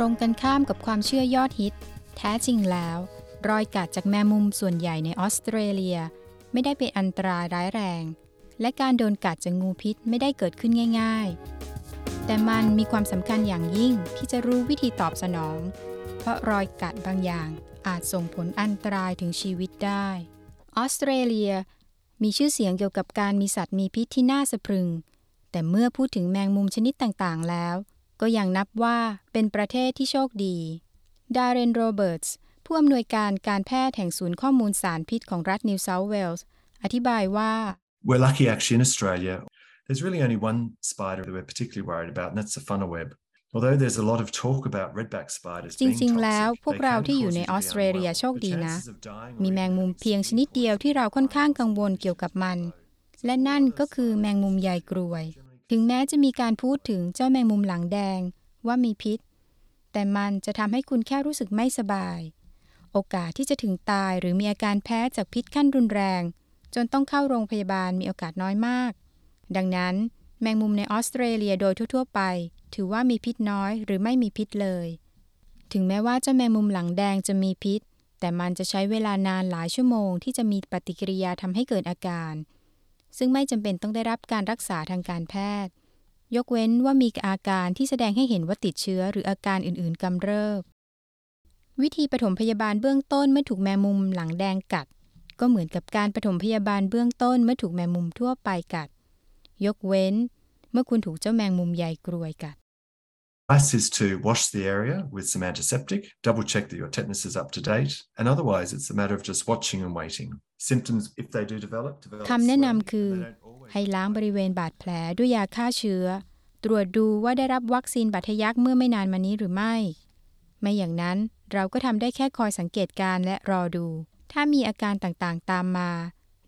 รงกันข้ามกับความเชื่อยอดฮิต แท้จริงแล้ว รอยกัดจากแมงมุมส่วนใหญ่ในออสเตรเลีย ไม่ได้เป็นอันตรายร้ายแรง และการโดนกัดจากงูพิษไม่ได้เกิดขึ้นง่าย ๆ แต่มันมีความสำคัญอย่างยิ่งที่จะรู้วิธีตอบสนอง เพราะรอยกัดบางอย่างอาจส่งผลอันตรายถึงชีวิตได้ออสเตรเลีย มีชื่อเสียงเกี่ยวกับการมีสัตว์มีพิษที่น่าสะพรึง แต่เมื่อพูดถึงแมงมุมชนิดต่างๆแล้ว ก็ยังนับว่าเป็นประเทศที่โชคดี ดาเรนโรเบิร์ตส์ผู้อำนวยการการแพทย์แห่งศูนย์ข้อมูลสารพิษของรัฐนิวเซาท์เวลส์อธิบายว่า We're lucky actually in Australia. There's really only one spider that we're particularly worried about, and that's the funnel web. Although there's a lot of talk about redback spiders จ being ริงๆ แล้ว toxic, พวก they เรา can ที่อยู่ cause ใน you to อ be อสเตรเลีย unwell. โชค The ดีนะ chances of dying มี or แมง even มุม death เพียง is ชนิดเดียวที่เราค่อนข้างกังวลเกี่ยวกับมัน และนั่นก็คือแมงมุมใยกรวย ถึงแม้จะมีการพูดถึงเจ้าแมงมุมหลังแดงว่ามีพิษ แต่มันจะทำให้คุณแค่รู้สึกไม่สบาย โอกาสที่จะถึงตายหรือมีอาการแพ้จากพิษขั้นรุนแรง จนต้องเข้าโรงพยาบาลมีโอกาสน้อยมาก ดังนั้น แมงมุมในออสเตรเลียโดยทั่ว ๆ ไป ถือว่ามีพิษน้อยหรือไม่มีพิษเลย ถึงแม้ว่าเจ้าแมงมุมหลังแดงจะมีพิษ แต่มันจะใช้เวลานานหลายชั่วโมงที่จะมีปฏิกิริยาทำให้เกิดอาการ ซึ่งไม่จำเป็นต้องได้รับการรักษาทางการแพทย์ ยกเว้นว่ามีอาการที่แสดงให้เห็นว่าติดเชื้อหรืออาการอื่นๆกำเริบ วิธีปฐมพยาบาลเบื้องต้นเมื่อถูกแมงมุมหลังแดงกัด ก็เหมือนกับการปฐมพยาบาลเบื้องต้นเมื่อถูกแมงมุมทั่วไปกัด ยกเว้น เมื่อคุณถูกเจ้าแมงมุมใหญ่กรวยกัด Advice is to wash the area with some antiseptic, double check that your tetanus is up to date, and otherwise it's a matter of just watching and waiting. Symptoms, if they do develop, develop คำแนะ slowly, นำคือ and they don't always ให้ล้างบริเวณบาดแผลด้วยยาฆ่าเชื้อ ตรวจดูว่าได้รับวัคซีนบาดทะยักเมื่อไม่นานมานี้หรือไม่ ไม่อย่างนั้นเราก็ทำได้แค่คอยสังเกตการณ์และรอดู ถ้ามีอาการต่างๆตามมา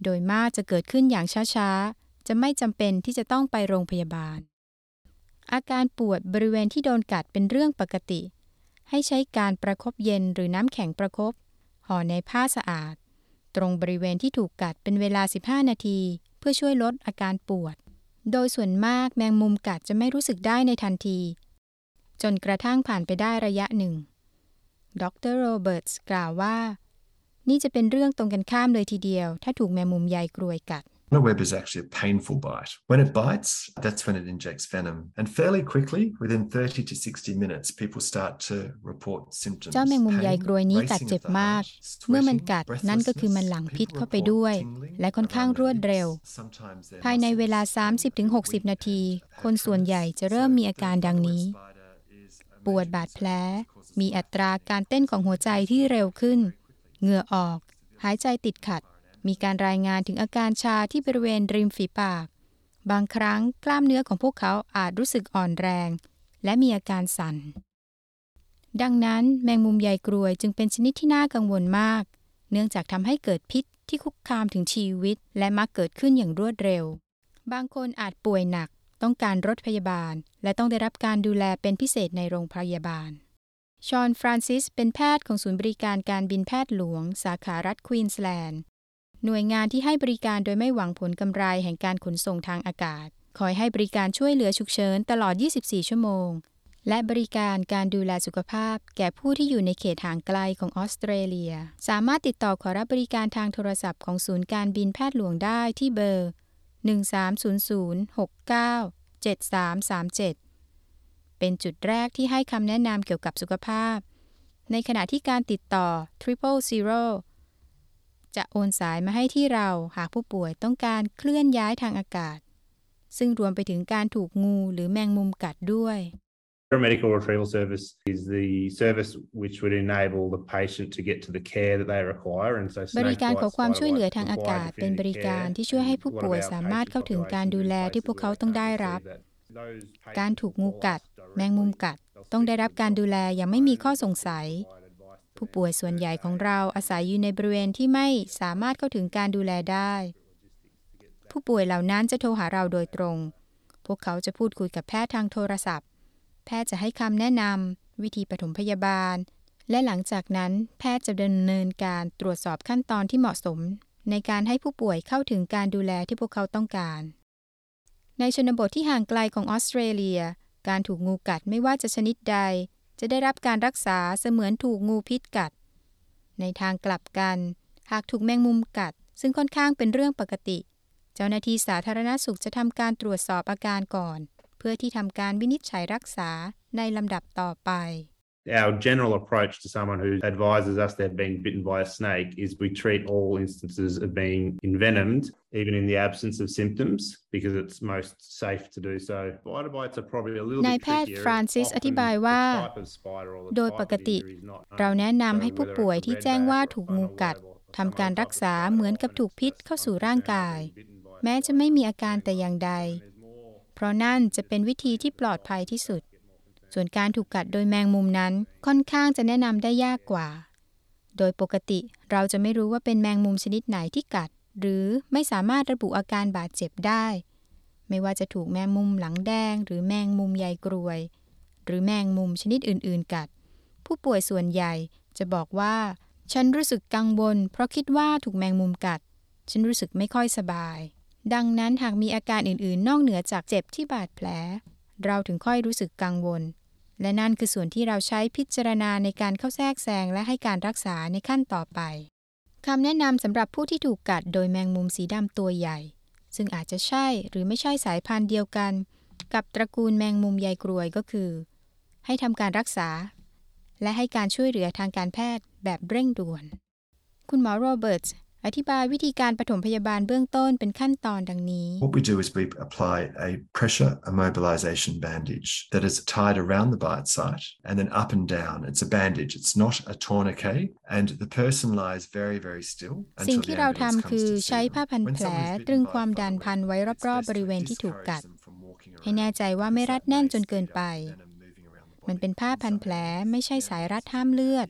โดยมากจะเกิดขึ้นอย่างช้าๆ จะไม่จำเป็นที่จะต้องไปโรงพยาบาล อาการปวดบริเวณที่โดนกัดเป็นเรื่องปกติ ให้ใช้การประคบเย็นหรือน้ำแข็งประคบห่อในผ้าสะอาด ตรงบริเวณที่ถูกกัดเป็นเวลา 15 นาที เพื่อช่วยลดอาการปวด โดยส่วนมากแมงมุมกัดจะไม่รู้สึกได้ในทันที จนกระทั่งผ่านไปได้ระยะหนึ่ง ดรโรเบิร์ตส์กล่าวว่า นี่จะเป็นเรื่องตรงกันข้ามเลยทีเดียว ถ้าถูกแมงมุมใยกรวยกัด Funnel web is actually a painful bite. When it bites, that's when it injects venom. And fairly quickly, within 30 to 60 minutes, people start to report symptoms. เจ้าแมงมุมใยกรวยนี้กัด Pain, เจ็บ racing of the มาก heart, เมื่อมัน sweating, กัดนั่นก็คือมันหลั่งพิษ breathlessness. เข้าไป People ด้วย report tingling และค่อนข้าง around รวด their เร็ว lips. Sometimes their ภายในเวลา muscles 30-60 นาที คนส่วนใหญ่จะเริ่มมีอาการดังนี้ ปวดบาดแผล มีอัตราการเต้นของหัวใจที่เร็วขึ้น เหงื่อออก หายใจติดขัด มีการรายงานถึงอาการชาที่บริเวณริมฝีปาก บางครั้งกล้ามเนื้อของพวกเขาอาจรู้สึกอ่อนแรง และมีอาการสั่น ดังนั้นแมงมุมใยกรวยจึงเป็นชนิดที่น่ากังวลมาก เนื่องจากทำให้เกิดพิษที่คุกคามถึงชีวิต และมักเกิดขึ้นอย่างรวดเร็ว บางคนอาจป่วยหนัก ต้องการรถพยาบาล และต้องได้รับการดูแลเป็นพิเศษในโรงพยาบาลชอนฟรานซิส เป็นแพทย์ของศูนย์บริการการบินแพทย์หลวง สาขารัฐควีนสแลนด์ หน่วยงานที่ให้บริการโดยไม่หวังผลกำไรแห่งการขนส่งทางอากาศ คอยให้บริการช่วยเหลือฉุกเฉินตลอด 24 ชั่วโมง และบริการการดูแลสุขภาพ แก่ผู้ที่อยู่ในเขตห่างไกลของออสเตรเลีย สามารถติดต่อขอรับบริการทางโทรศัพท์ของศูนย์การบินแพทย์หลวงได้ที่เบอร์ 1300697337 เป็นจุดแรกที่ให้คำแนะนำเกี่ยวกับสุขภาพ ในขณะที่การติดต่อ Triple Zero จะโอนสายมาให้ที่เราหากผู้ป่วยต้องการเคลื่อนย้ายทางอากาศ ซึ่งรวมไปถึงการถูกงูหรือแมงมุมกัดด้วย Paramedical retrieval service is the service which would enable the patient to get to the care that they require. And so บริการขอ snake ความ bites, ช่วยเหลือ spider ทาง bites อากาศ require เป็นบริ definitive การ care. ที่ช่วยให้ผู้ A lot ป่วย of our สามารถ patient เข้าถึงการ population ดูแล is ที่พวกเขาต้องได้รับ places where they can't receive that. Those การ patients ถูก will งู call กัด us directly แมงมุมกัด ต้องได้รับการดูแลอย่างไม่มีข้อสงสัย ผู้ป่วยส่วนใหญ่ของเราอาศัยอยู่ในบริเวณที่ไม่สามารถเข้าถึงการดูแลได้ ผู้ป่วยเหล่านั้นจะโทรหาเราโดยตรง พวกเขาจะพูดคุยกับแพทย์ทางโทรศัพท์ แพทย์จะให้คำแนะนำวิธีปฐมพยาบาล และหลังจากนั้นแพทย์จะดำเนินการตรวจสอบขั้นตอนที่เหมาะสม ในการให้ผู้ป่วยเข้าถึงการดูแลที่พวกเขาต้องการ ในชนบทที่ห่างไกลของออสเตรเลีย การถูกงูกัดไม่ว่าจะชนิดใด จะได้รับการรักษาเสมือนถูกงูพิษกัด ในทางกลับกัน หากถูกแมงมุมกัด ซึ่งค่อนข้างเป็นเรื่องปกติ เจ้าหน้าที่สาธารณสุขจะทำการตรวจสอบอาการก่อน เพื่อที่ทำการวินิจฉัยรักษาในลำดับต่อไป Our general approach to someone who advises us they've been bitten by a snake is we treat all instances of being envenomed, even in the absence of symptoms, because it's most safe to do so. Spider bites are probably a little นาย bit แพทย์ trickier. ฟรานซิส Often อธิบายว่า the type of spider or the โดย type ป of กติ injury is not known. เราแนะนำให้ So ผู้ whether ป่วย it's a ที่ red แจ้งว่า back or ถูก a งู funnel กัด web or ทำการ someone รักษา got เหมือนกับถูกพิษเข้าสู่ร่างกาย แม้จะไม่มีอาการแต่อย่างใด เพราะนั่นจะเป็นวิธีที่ปลอดภัยที่สุด ส่วนการถูกกัดโดยแมงมุมนั้นค่อนข้างจะแนะนำได้ยากกว่า โดยปกติเราจะไม่รู้ว่าเป็นแมงมุมชนิดไหนที่กัด หรือไม่สามารถระบุอาการบาดเจ็บได้ ไม่ว่าจะถูกแมงมุมหลังแดง หรือแมงมุมใยกรวย หรือแมงมุมชนิดอื่น ๆ กัด ผู้ป่วยส่วนใหญ่จะบอกว่า ฉันรู้สึกกังวล เพราะคิดว่าถูกแมงมุมกัด ฉันรู้สึกไม่ค่อยสบาย ดังนั้นหากมีอาการอื่น ๆ นอกเหนือจากเจ็บที่บาดแผล เราถึงค่อยรู้สึกกังวล และนั่นคือส่วนที่เราใช้พิจารณาในการเข้าแทรกแซงและให้การรักษาในขั้นต่อไปคำแนะนำสำหรับผู้ที่ถูกกัดโดยแมงมุมสีดำตัวใหญ่ ซึ่งอาจจะใช่หรือไม่ใช่สายพันธุ์เดียวกัน กับตระกูลแมงมุมใยกรวยก็คือ ให้ทำการรักษา และให้การช่วยเหลือทางการแพทย์แบบเร่งด่วน คุณหมอโรเบิร์ตส์ อธิบายวิธีการปฐมพยาบาลเบื้องต้นเป็นขั้นตอนดังนี้ What we do is we apply a pressure immobilization bandage that is tied around the bite site and then up and down. It's a bandage, it's not a tourniquet, and the person lies very, very still สิ่ง until ที่ the เรา ambulance ทำ comes คือ to ใช้ see ผ้า them. พัน When แผล someone's bitten ตรึง by a ความดัน funnel พันไว้ web, ร it's อบๆ best บริเวณ to ที่ถูกกัด discourage them from walking ให้แน่ around ใจว่าไม่รัดแน่นจนเกินไป because that may venom moving around the มัน body. เป็นผ้าพันแผลไม่ใช่สายรัดห้ามเลือด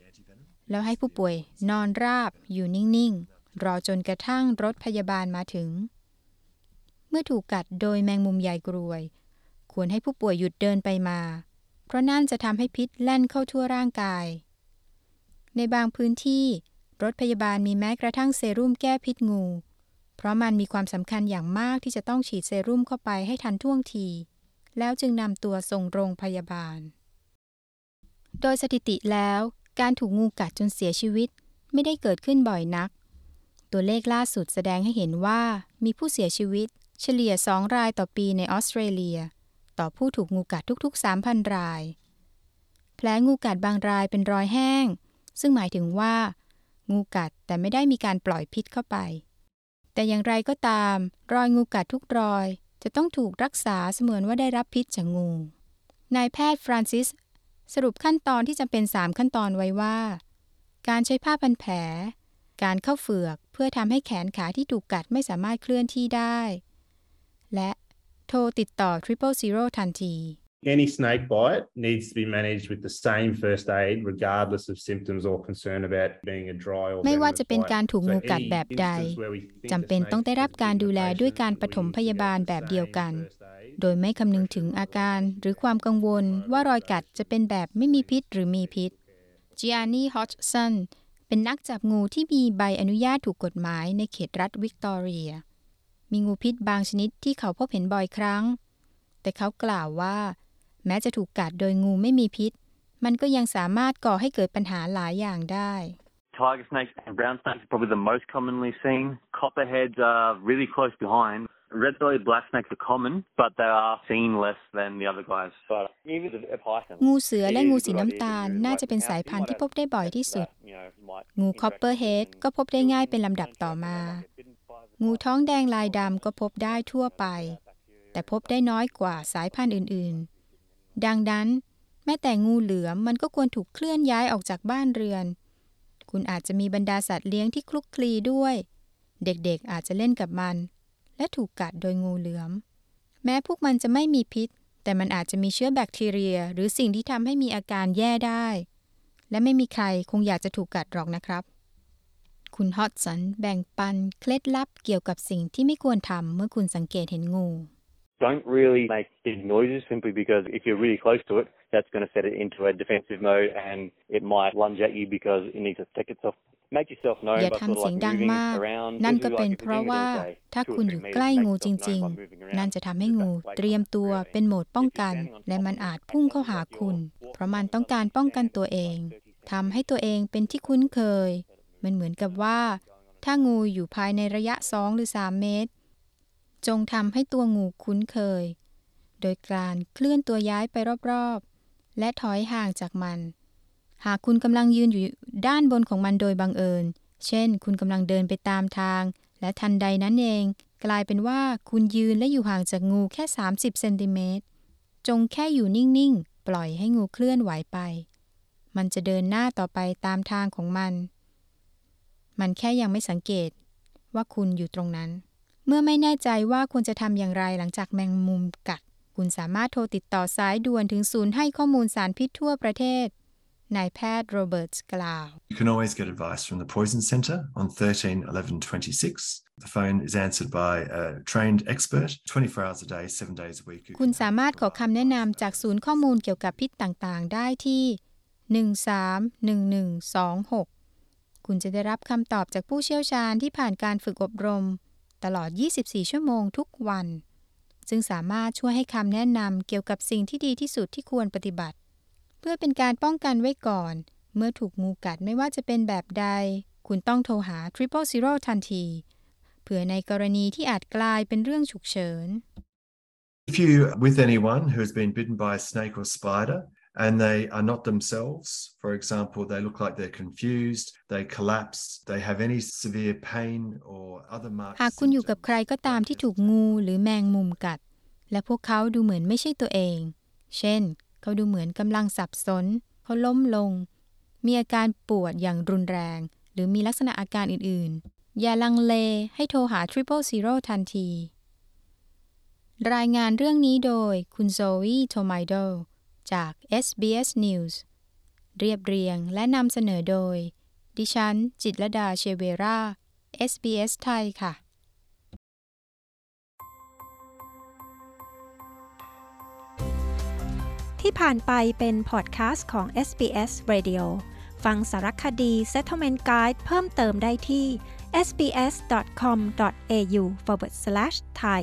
แล้วให้ผู้ป่วยนอนราบอยู่นิ่งๆ รอจนกระทั่งรถพยาบาลมาถึง เมื่อถูกกัดโดยแมงมุมใยกรวย ควรให้ผู้ป่วยหยุดเดินไปมา เพราะนั่นจะทำให้พิษแล่นเข้าทั่วร่างกาย ในบางพื้นที่ รถพยาบาลมีแม้กระทั่งเซรุ่มแก้พิษงู เพราะมันมีความสำคัญอย่างมากที่จะต้องฉีดเซรุ่มเข้าไปให้ทันท่วงที แล้วจึงนำตัวส่งโรงพยาบาล โดยสถิติแล้วการถูกงูกัดจนเสียชีวิตไม่ได้เกิดขึ้นบ่อยนัก ตัวเลขล่าสุดแสดงให้เห็นว่ามีผู้เสียชีวิต เฉลี่ย 2 รายต่อปีในออสเตรเลีย ต่อผู้ถูกงูกัดทุกๆ 3,000 ราย แผลงูกัดบางรายเป็นรอยแห้ง ซึ่งหมายถึงว่า งูกัดแต่ไม่ได้มีการปล่อยพิษเข้าไป แต่อย่างไรก็ตาม รอยงูกัดทุกรอย จะต้องถูกรักษาเสมือนว่าได้รับพิษจากงู นายแพทย์ฟรานซิส สรุปขั้นตอนที่จำเป็น 3 ขั้นตอนไว้ว่า การใช้ผ้าพันแผล การเข้าเฝือก พื่อทำให้แขนขาที่ถูกกัดไม่สามารถเคลื่อนที่ได้ และโทรติดต่อ Triple Zero ทันที Any snake bite needs to be managed with the same first aid, regardless of symptoms or concern about being a dry or ไม่ว่า venomous จะเป็น bite. การถูก So งูกัด any แบบใด instance where we think จำเป็น the snake ต้องได้รับ has การ bitten ดู the แล patient, ด้วยการป we ฐม need to พยาบาล get the แบบเดียว same กัน first aid, โดยไม่คำนึงถึงอาการหรือความกังวลว่ารอยกัดจะเป็นแบบไม่มีพิษหรือมีพิษ Gianni Hodgson เป็นนักจับงูที่มีใบอนุญาตถูกกฎหมายในเขตรัฐวิกตอเรีย มีงูพิษบางชนิดที่เขาพบเห็นบ่อยครั้ง แต่เขากล่าวว่า แม้จะถูกกัดโดยงูไม่มีพิษ มันก็ยังสามารถก่อให้เกิดปัญหาหลายอย่างได้ Tiger snakes and brown snakes are probably the most commonly seen. Copperheads are really close behind. Red-bellied black snakes are common, but they are seen less than the other guys. But even a python. งูเสือและงูสีน้ำตาลน่าจะเป็นสายพันธุ์ที่พบได้บ่อยที่สุด งู copper head ก็พบได้ง่ายเป็นลำดับต่อมา งูท้องแดงลายดำก็พบได้ทั่วไป แต่พบได้น้อยกว่าสายพันธุ์อื่นๆ ดังนั้น แม้แต่งูเหลือมมันก็ควรถูกเคลื่อนย้ายออกจากบ้านเรือน คุณอาจจะมีบรรดาสัตว์เลี้ยงที่คลุกคลีด้วย เด็กๆอาจจะเล่นกับมัน และถูกกัดโดยงูเหลือม แม้พวกมันจะไม่มีพิษ แต่มันอาจจะมีเชื้อแบคทีเรีย หรือสิ่งที่ทำให้มีอาการแย่ได้ และไม่มีใครคงอยากจะถูกกัดหรอกนะครับ คุณฮอตสันแบ่งปันเคล็ดลับเกี่ยวกับสิ่งที่ไม่ควรทำเมื่อคุณสังเกตเห็นงู Don't really make big noises simply because if you're really close to it, that's going to set it into a defensive mode and it might lunge at you because it needs to protect itself. Make yourself known อย่า by sort ทำ of เสียง like ดัง moving มาก around. นั่น Usually, ก็เป็น like, if เพ you're ราะ doing it ว่า all day, ถ้า two or คุณอ three ยู่ meters, ใกล้ make งู yourself จ known ริง by moving ๆ around. นั่นจะทำให้งูเตรียมตัวเป็นโหมดป้องกัน และมันอาจพุ่งเข้าหาคุณ เพราะมันต้องการป้องกันตัวเองทำให้ตัวเองเป็นที่คุ้นเคย มันเหมือนกับว่า ถ้างูอยู่ภายในระยะ 2 หรือ 3 เมตร จงทำให้ตัวงูคุ้นเคย โดยการเคลื่อนตัวย้ายไปรอบๆ และถอยห่างจากมัน หากคุณกำลังยืนอยู่ด้านบนของมันโดยบังเอิญ เช่น คุณกำลังเดินไปตามทาง และทันใดนั้นเอง กลายเป็นว่าคุณยืนและอยู่ห่างจากงูแค่ 30 เซนติเมตร จงแค่อยู่นิ่ง ๆ ปล่อยให้งูเคลื่อนไหวไป มันจะเดินหน้าต่อไปตามทางของมัน มันแค่ยังไม่สังเกตว่าคุณอยู่ตรงนั้น เมื่อไม่แน่ใจว่าควรจะทำอย่างไรหลังจากแมงมุมกัด คุณสามารถโทรติดต่อสายด่วนถึงศูนย์ให้ข้อมูลสารพิษทั่วประเทศ นายแพทย์โรเบิร์ตส์กล่าว You can always get advice from the Poison Centre on 13 11 26. The phone is answered by a trained expert 24 hours a day, 7 days a week. who คุณ can สามารถ help ขอคำแนะนำจากศูนย์ข้อมูลเกี่ยวกับพิษต่างๆ ได้ที่ 131126 คุณจะได้รับคำตอบจากผู้เชี่ยวชาญที่ผ่านการฝึกอบรม ตลอด 24 ชั่วโมงทุกวัน ซึ่งสามารถช่วยให้คำแนะนำเกี่ยวกับสิ่งที่ดีที่สุดที่ควรปฏิบัติ เพื่อเป็นการป้องกันไว้ก่อน เมื่อถูกงูกัดไม่ว่าจะเป็นแบบใด คุณต้องโทรหา Triple Zero ทันที เผื่อในกรณีที่อาจกลายเป็นเรื่องฉุกเฉิน If you with anyone who has been bitten by a snake or spider and they are not themselves, for example, they look like they're confused, they collapse, they have any severe pain or other marks. หากคุณอยู่กับใครก็ตามที่ถูกงูหรือแมงมุมกัด และพวกเขาดูเหมือนไม่ใช่ตัวเอง เช่น เขาดูเหมือนกำลังสับสน เขาล้มลง มีอาการปวดอย่างรุนแรง หรือมีลักษณะอาการอื่น ๆ อย่าลังเลให้โทรหา Triple Zero ทันที รายงานเรื่องนี้โดยคุณโซวีโทไมโดจาก SBS News เรียบเรียงและนำเสนอโดย ดิฉัน จิตรดาเชเวรา SBS ไทยค่ะ ที่ผ่านไปเป็นพอดแคสต์ของ SBS Radio ฟังสารคดี Settlement Guide เพิ่มเติมได้ที่ sbs.com.au forward slash thai